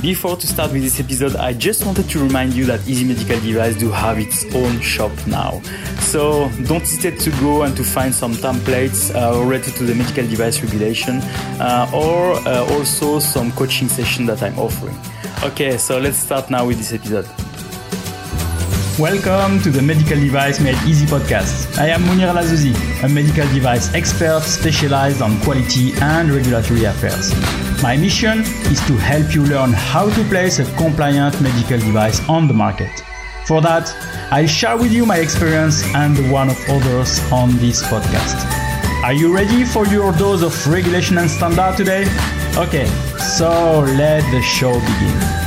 Before to start with this episode, I just wanted to remind you that Easy Medical Device do have its own shop now. So don't hesitate to go and to find some templates uh, related to the medical device regulation uh, or uh, also some coaching session that I'm offering. Okay, so let's start now with this episode. Welcome to the Medical Device Made Easy podcast. I am Monir El Azzouzi, a medical device expert specialized on quality and regulatory affairs. My mission is to help you learn how to place a compliant medical device on the market. For that, I'll share with you my experience and the one of others on this podcast. Are you ready for your dose of regulation and standard today? Okay, so let the show begin.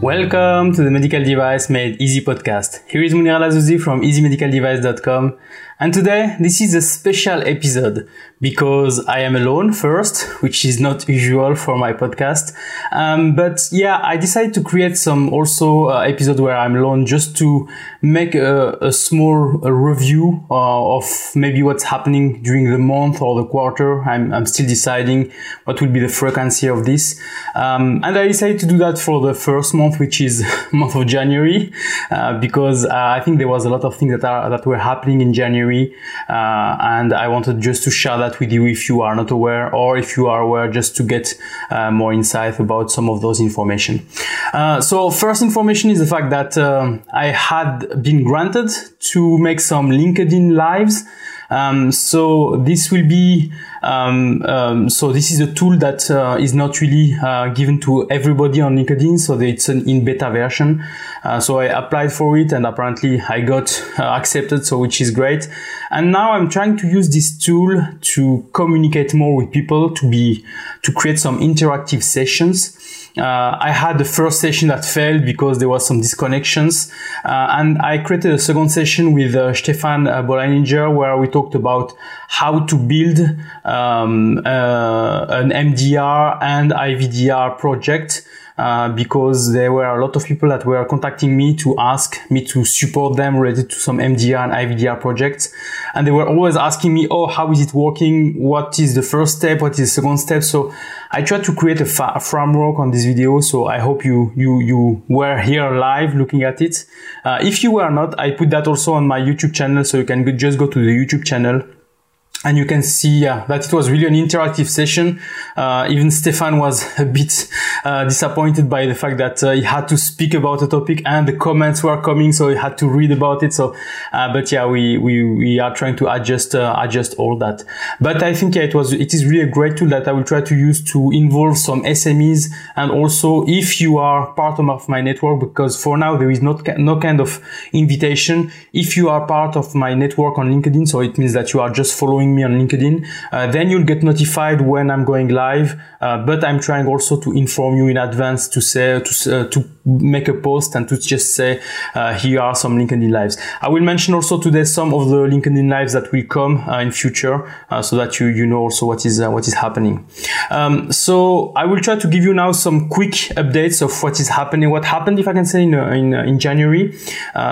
Welcome to the Medical Device Made Easy podcast. Here is Monir El Azzouzi from easymedicaldevice.com and today this is a special episode because I am alone first, which is not usual for my podcast. Um, but yeah, I decided to create some also uh, episode where I'm alone just to make a, a small a review uh, of maybe what's happening during the month or the quarter. I'm, I'm still deciding what will be the frequency of this. Um, and I decided to do that for the first month, which is month of January, uh, because uh, I think there was a lot of things that are, that were happening in January. Uh, and I wanted just to share that with you if you are not aware or if you are aware just to get uh, more insight about some of those information. Uh, so first information is the fact that um, I had been granted to make some LinkedIn lives um, so this will be um, um, so this is a tool that uh, is not really uh, given to everybody on LinkedIn. So it's an in beta version. Uh, so I applied for it and apparently I got uh, accepted. So which is great. And now I'm trying to use this tool to communicate more with people to be to create some interactive sessions. Uh, I had the first session that failed because there was some disconnections, uh, and I created a second session with uh, Stefan uh, Bolleininger where we talked about how to build um, uh, an MDR and IVDR project uh, because there were a lot of people that were contacting me to ask me to support them related to some MDR and IVDR projects. And they were always asking me, oh, how is it working? What is the first step? What is the second step? So I tried to create a, fa- a framework on this video. So I hope you, you, you were here live looking at it. Uh, if you were not, I put that also on my YouTube channel. So you can just go to the YouTube channel and you can see that it was really an interactive session. Uh, even Stefan was a bit uh, disappointed by the fact that uh, he had to speak about a topic and the comments were coming, so he had to read about it. So, uh, but yeah, we, we, we are trying to adjust uh, adjust all that. But I think yeah, it was it is really a great tool that I will try to use to involve some SMEs and also if you are part of my network, because for now there is not no kind of invitation. If you are part of my network on LinkedIn, so it means that you are just following me on LinkedIn. Uh, then you'll get notified when I'm going live. Uh, but I'm trying also to inform you in advance to say to uh, to make a post and to just say uh, here are some LinkedIn lives. I will mention also today some of the LinkedIn lives that will come uh, in future, uh, so that you you know also what is what is happening. Um, so I will try to give you now some quick updates of what is happening, what happened, if I can say, in in, in January,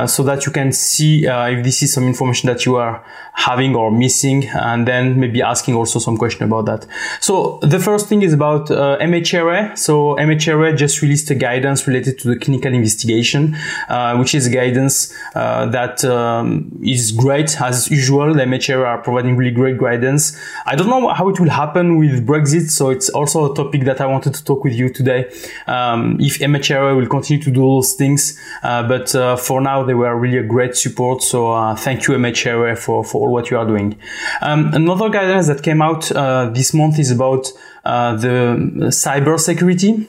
so that you can see if this is some information that you are having or missing and then maybe asking also some question about that. So the first thing is about uh, MHRA. So MHRA just released a guidance related to the clinical investigation, uh, which is guidance uh, that um, is great as usual. The MHRA are providing really great guidance. I don't know how it will happen with Brexit, so it's also a topic that I wanted to talk with you today. Um, if MHRA will continue to do those things, uh, but uh, for now they were really a great support. So uh, thank you MHRA for for all what you are doing. Um, another guidance that came out uh, this month is about uh, the cyber security.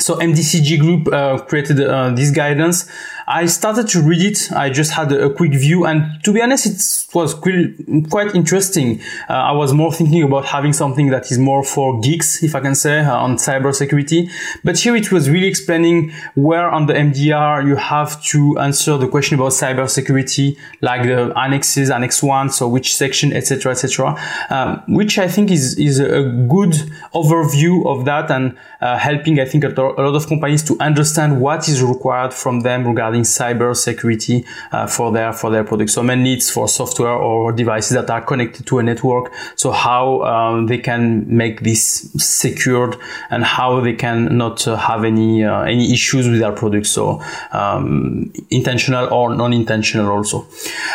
So MDCG Group uh, created uh, this guidance I started to read it. I just had a, quick view, and to be honest, it was quite interesting. Uh, I was more thinking about having something that is more for geeks, if I can say, uh, on cybersecurity. But here it was really explaining where on the MDR you have to answer the question about cybersecurity, like the annexes, annex one, so which section, etc., etc., um, which I think is is a good overview of that and uh, helping, I think, a lot of companies to understand what is required from them regarding regarding cyber security uh, for their for their products. So mainly it's for software or devices that are connected to a network. So how um, they can make this secured and how they can not uh, have any uh, any issues with their products. So um, intentional or non-intentional also.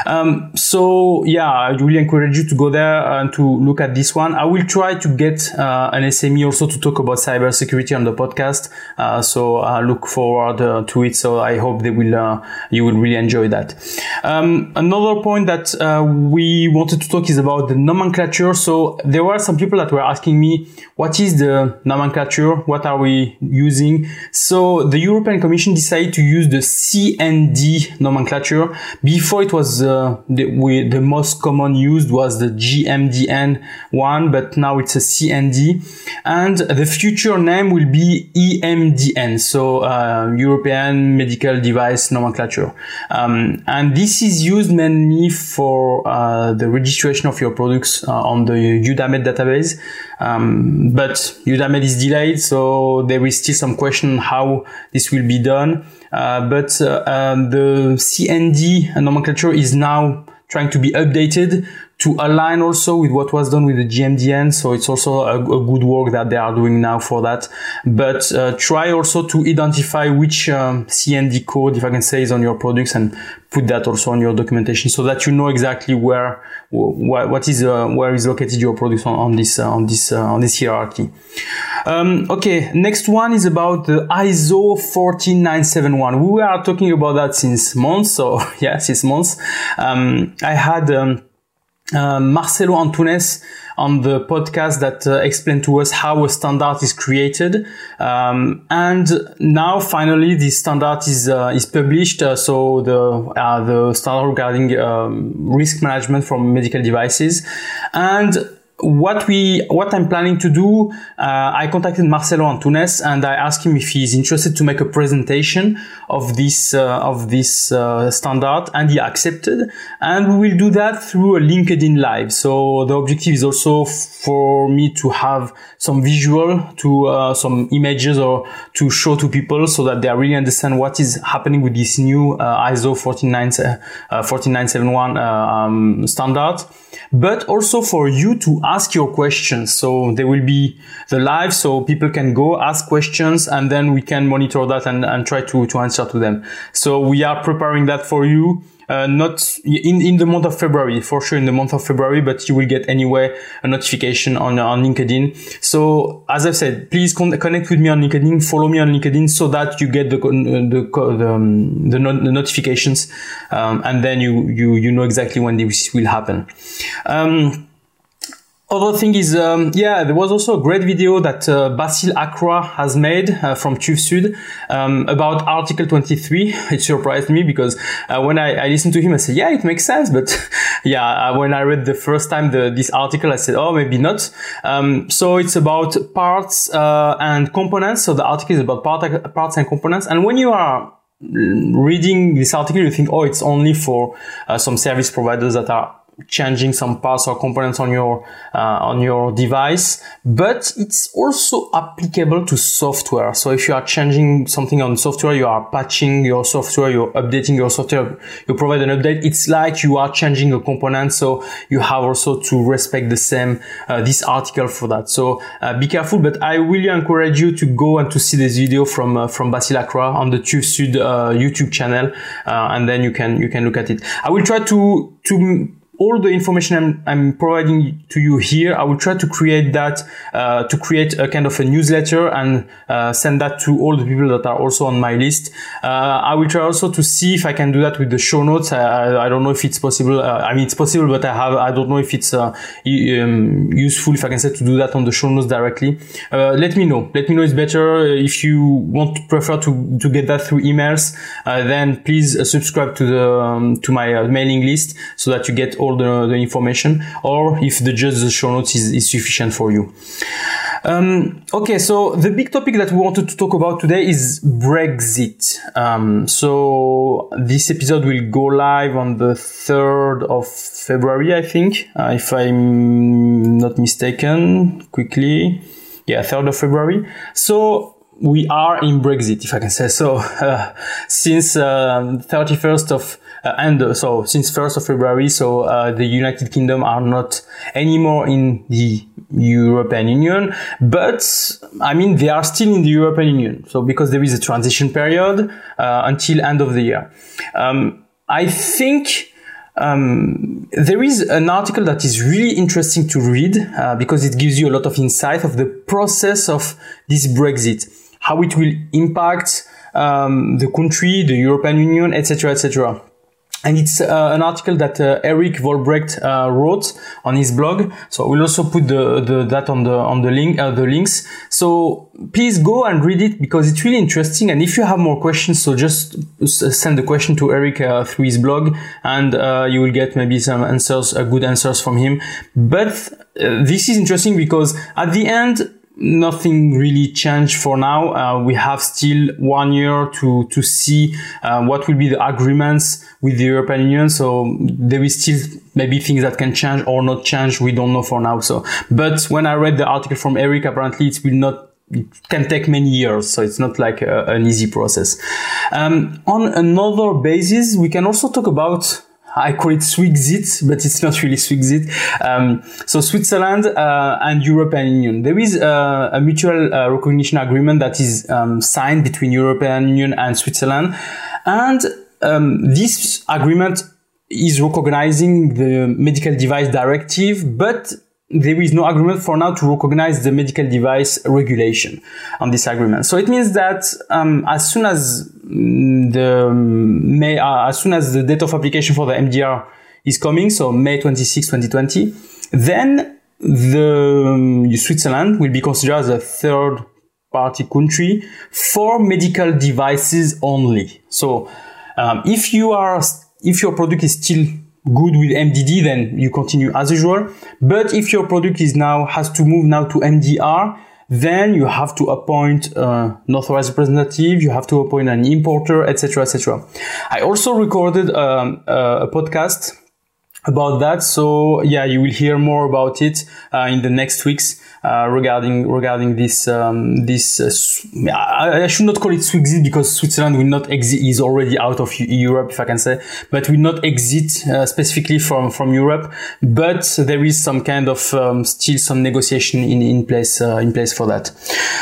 Um, so yeah, I really encourage you to go there and to look at this one. I will try to get uh, an SME also to talk about cybersecurity on the podcast. Uh, so I look forward uh, to it. So I hope they will, uh, you will really enjoy that. Um, another point that uh, we wanted to talk is about the nomenclature. So there were some people that were asking me, what is the nomenclature? What are we using? So the European Commission decided to use the CND nomenclature. Before it was uh, the, we, the most common used was the GMDN one, but now it's a CND. And the future name will be EMDN, so uh, European Medical Device Nomenclature. Um, and this is used mainly for uh, the registration of your products uh, on the EUDAMED database. Um, but EUDAMED is delayed, so there is still some question how this will be done. Uh, but uh, um, the CND nomenclature is now trying to be updated to align also with what was done with the GMDN. So it's also a, a good work that they are doing now for that. But uh, try also to identify which um, CND code, if I can say, is on your products and put that also on your documentation so that you know exactly where what is uh, where is located your product on, on this uh, on this uh, on this hierarchy. Um, okay, next one is about the ISO 14971. We are talking about that since months, so yeah, since months. Um, I had um, uh, Marcelo Antunes on the podcast that uh, explained to us how a standard is created. Um, and now finally this standard is uh, is published. Uh, so the uh, the standard regarding um, risk management from medical devices and what we what I'm planning to do, uh, I contacted Marcelo Antunes and I asked him if he's interested to make a presentation of this uh, of this uh, standard, and he accepted. And we will do that through a LinkedIn Live. So the objective is also for me to have some visual, to uh, some images, or to show to people so that they really understand what is happening with this new uh, ISO 49, 14971 uh, um, standard but also for you to ask your questions. So there will be the live so people can go ask questions and then we can monitor that and, and try to, to answer to them. So we are preparing that for you uh, not in, in the month of February, for sure in the month of February, but you will get anyway a notification on, on LinkedIn. So as I said, please con- connect with me on LinkedIn, follow me on LinkedIn so that you get the, the, the, um, the, no- the, notifications. Um, and then you, you, you know exactly when this will happen. Um, other thing is, um, yeah, there was also a great video that uh, Bassil Akra has made uh, from TÜV Süd um, about Article 23. It surprised me because uh, when I, I, listened to him, I said, yeah, it makes sense. But yeah, uh, when I read the first time the, this article, I said, oh, maybe not. Um, so it's about parts uh, and components. So the article is about part, parts and components. And when you are reading this article, you think, oh, it's only for uh, some service providers that are changing some parts or components on your uh, on your device but it's also applicable to software. So if you are changing something on software you are patching your software you're updating your software you provide an update it's like you are changing a component so you have also to respect the same uh, this article for that. So uh, be careful but i really encourage you to go and to see this video from uh, from Bassil Akra on the TÜV Süd uh, youtube channel uh, and then you can you can look at it. I will try to to all the information I'm, I'm, providing to you here, I will try to create that, uh, to create a kind of a newsletter and uh, send that to all the people that are also on my list. Uh, I will try also to see if I can do that with the show notes. I, I don't know if it's possible. Uh, I mean, it's possible, but I have, I don't know if it's uh, um, useful, if I can say to do that on the show notes directly. Uh, let me know. Let me know it's better. If you want to prefer to, to get that through emails, then please subscribe to the, um, to my mailing list so that you get all all the, the information or if the just the show notes is, is sufficient for you. Um, okay, so the big topic that we wanted to talk about today is Brexit. Um, so this episode will go live on the 3rd of February, I think, uh, if I'm not mistaken, quickly. Yeah, 3rd of February. So we are in Brexit, if I can say so. Uh, since um, 31st of and uh, so since 1st of February, so uh, the United Kingdom are not anymore in the European Union, but I mean they are still in the European Union. So because there is a transition period uh, until end of the year, um, I think. Um, there is an article that is really interesting to read uh, because it gives you a lot of insight of the process of this Brexit how it will impact um, the country, the European Union, etc., etc. And it's uh, an article that uh, Eric Vollebregt uh, wrote on his blog. So we'll also put the, the that on the on the link uh, the links. So please go and read it because it's really interesting. And if you have more questions, so just send the question to Eric uh, through his blog, and uh, you will get maybe some answers, good answers from him. But this is interesting because at the end nothing really changed for now. Uh, we have still one year to to see uh, what will be the agreements with the European Union. So there is still maybe things that can change or not change. We don't know for now. So, but when I read the article from Eric, apparently it will not it can take many years, so it's not like a, an easy process. Um, on another basis, we can also talk about I call it Swixit, but it's not really Swixit. Um, so Switzerland uh, and European Union. There is uh, a mutual uh, recognition agreement that is um, signed between European Union and Switzerland, and um, this agreement is recognizing the medical device directive, but there is no agreement for now to recognize the medical device regulation on this agreement. So it means that um, as soon as mm, the um, May, uh, as soon as the date of application for the MDR is coming, so May 26, 2020, then the um, Switzerland will be considered as a third party country for medical devices only. So um, if you are, if your product is still good with MDD, then you continue as usual. But if your product is now has to move now to MDR, then you have to appoint uh, an authorized representative, you have to appoint an importer, etc., etc. I also recorded um, a podcast about that. So yeah, you will hear more about it uh, in the next weeks regarding regarding this um, this. Uh, I, I, should not call it Swixit because Switzerland will not exit is already out of Europe, if I can say, but will not exit uh, specifically from from Europe. But there is some kind of um, still some negotiation in in place uh, in place for that.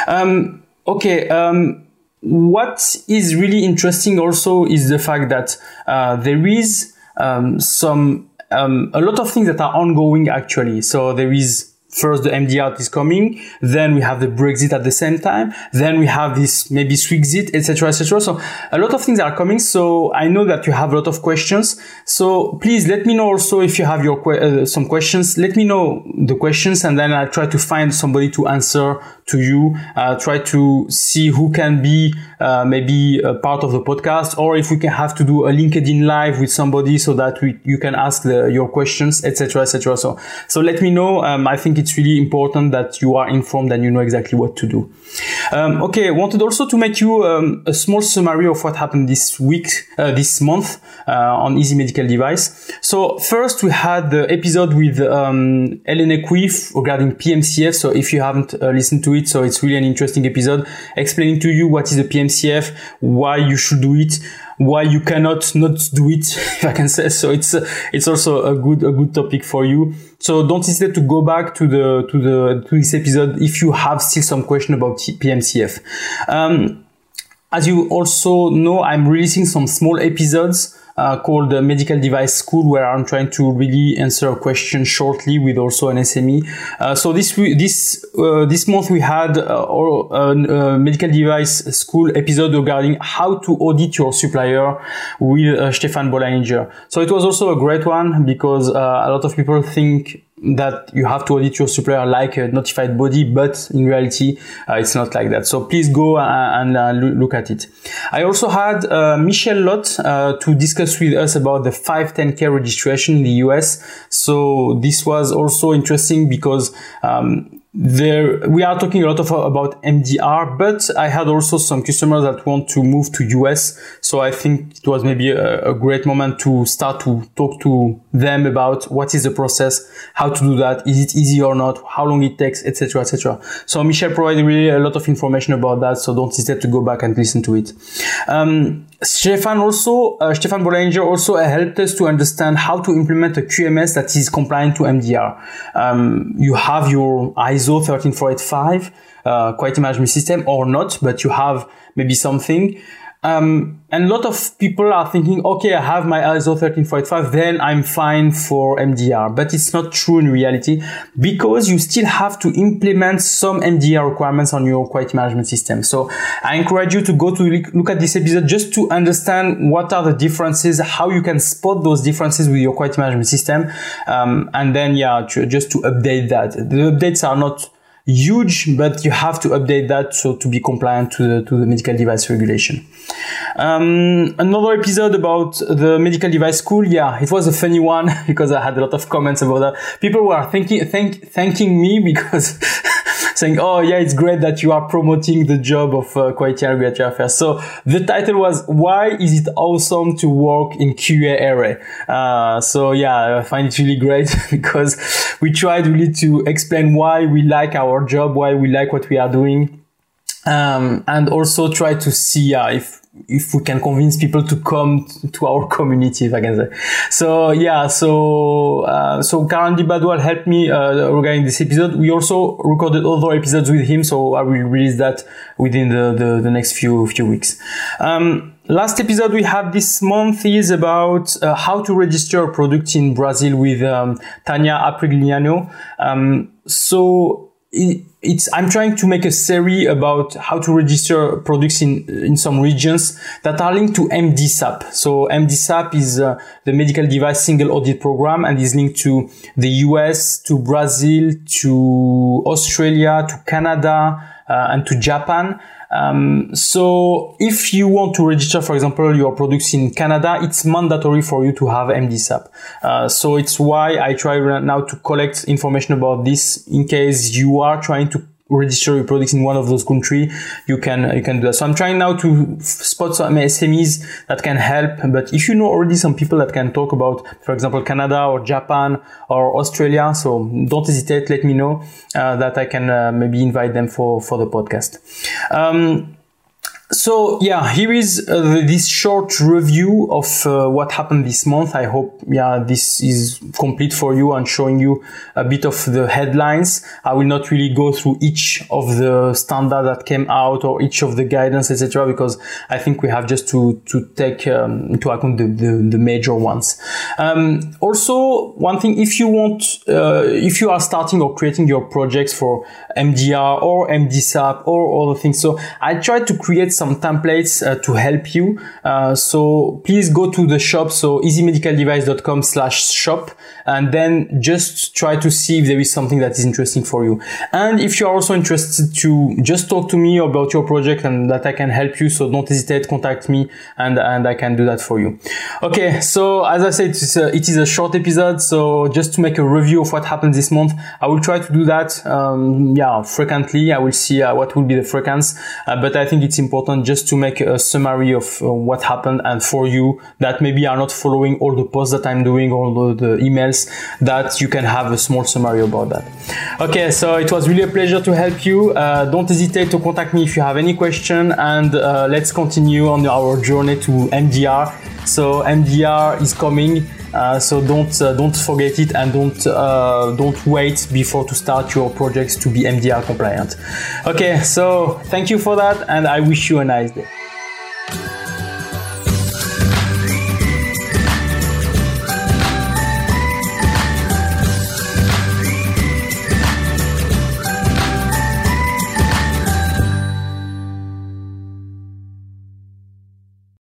Um, okay. Um, what is really interesting also is the fact that uh, there is um, some um, a lot of things that are ongoing actually. So there is first the MDR is coming, then we have the Brexit at the same time, then we have this maybe Swixit, etc., etc. So a lot of things are coming. So I know that you have a lot of questions. So please let me know also if you have your que- uh, some questions. Let me know the questions, and then I'll try to find somebody to answer to you. Uh, try to see who can be uh, maybe a part of the podcast, or if we can have to do a LinkedIn live with somebody so that we, you can ask the, your questions, etc., etc. So so let me know. Um, I think it's really important that you are informed and you know exactly what to do. Um, okay, I wanted also to make you um, a small summary of what happened this week, uh, this month uh, on Easy Medical Device. So first we had the episode with um, Hélène Equif regarding PMCF. So if you haven't uh, listened to it, so it's really an interesting episode explaining to you what is the PMCF, why you should do it, why you cannot not do it, if I can say. So it's it's also a good a good topic for you. So don't hesitate to go back to the to the to this episode if you have still some question about PMCF. Um, as you also know, I'm releasing some small episodes uh, called the Medical Device School, where I'm trying to really answer a question shortly with also an SME. Uh, so this this uh, this month we had a uh, uh, Medical Device School episode regarding how to audit your supplier with uh, Stefan Bolleininger. So it was also a great one because a lot of people think that you have to audit your supplier like a notified body, but in reality, uh, it's not like that. So please go and, uh, look at it. I also had uh, Michelle Lott uh, to discuss with us about the 510k registration in the US. So this was also interesting because um, there we are talking a lot of about MDR, but I had also some customers that want to move to US. So I think it was maybe a, a, great moment to start to talk to them about what is the process, how to do that, is it easy or not, how long it takes, etc., etc. So Michelle provided really a lot of information about that. So don't hesitate to go back and listen to it. Um, Stefan also, uh, Stefan Bolleininger also helped us to understand how to implement a QMS that is compliant to MDR. Um, you have your ISO 13485 uh, quality management system or not, but you have maybe something. Um, and a lot of people are thinking, okay, I have my ISO 13485, then I'm fine for MDR. But it's not true in reality because you still have to implement some MDR requirements on your quality management system. So I encourage you to go to look at this episode just to understand what are the differences, how you can spot those differences with your quality management system. Um, and then, yeah, to, just to update that. The updates are not huge, but you have to update that so to be compliant to the, to the medical device regulation. Um, another episode about the medical device school. Yeah, it was a funny one because I had a lot of comments about that. People were thinking, thank, thanking me because saying, "Oh yeah, it's great that you are promoting the job of uh, quality and regulatory affairs." So the title was "Why is it awesome to work in QA area?" Uh, so yeah, I find it really great because we tried really to explain why we like our job, why we like what we are doing, um, and also try to see uh, if if we can convince people to come to our community, if I can say. So yeah, so uh, so Karan Badwal helped me uh, regarding this episode. We also recorded other episodes with him, so I will release that within the the, the next few few weeks. Um, last episode we have this month is about uh, how to register a product in Brazil with um, Tanya Aprigliano. Um, so it's I'm trying to make a series about how to register products in in some regions that are linked to MDSAP. So MDSAP is uh, the medical device single audit program and is linked to the US, to Brazil, to Australia, to Canada, and to Japan. Um, so if you want to register, for example, your products in Canada, it's mandatory for you to have MDSAP. Uh, so it's why I try now to collect information about this in case you are trying to register your products in one of those countries, you can you can do that. So I'm trying now to spot some SMEs that can help. But if you know already some people that can talk about, for example, Canada or Japan or Australia, so don't hesitate. Let me know uh, that I can uh, maybe invite them for for the podcast. Um, so yeah, here is uh, this short review of uh, what happened this month. I hope yeah this is complete for you and showing you a bit of the headlines. I will not really go through each of the standard that came out or each of the guidance etc. because I think we have just to to take um, into account the, the, the major ones. Um, also, one thing if you want uh, if you are starting or creating your projects for MDR or MDSAP or other things, so I tried to create some templates uh, to help you. Uh, so please go to the shop. So easymedicaldevice.com slash shop and then just try to see if there is something that is interesting for you. And if you are also interested to just talk to me about your project and that I can help you. So don't hesitate, contact me and, and I can do that for you. Okay. So as I said, it's a, it is a short episode. So just to make a review of what happened this month, I will try to do that. Um, yeah, frequently. I will see uh, what will be the frequency. Uh, but I think it's important just to make a summary of uh, what happened and for you that maybe are not following all the posts that I'm doing, all the, the emails, that you can have a small summary about that. Okay, so it was really a pleasure to help you. Uh, don't hesitate to contact me if you have any question and uh, let's continue on our journey to MDR. So MDR is coming. Uh, so don't uh, don't forget it and don't uh, don't wait before to start your projects to be MDR compliant. Okay, so thank you for that, and I wish you a nice day.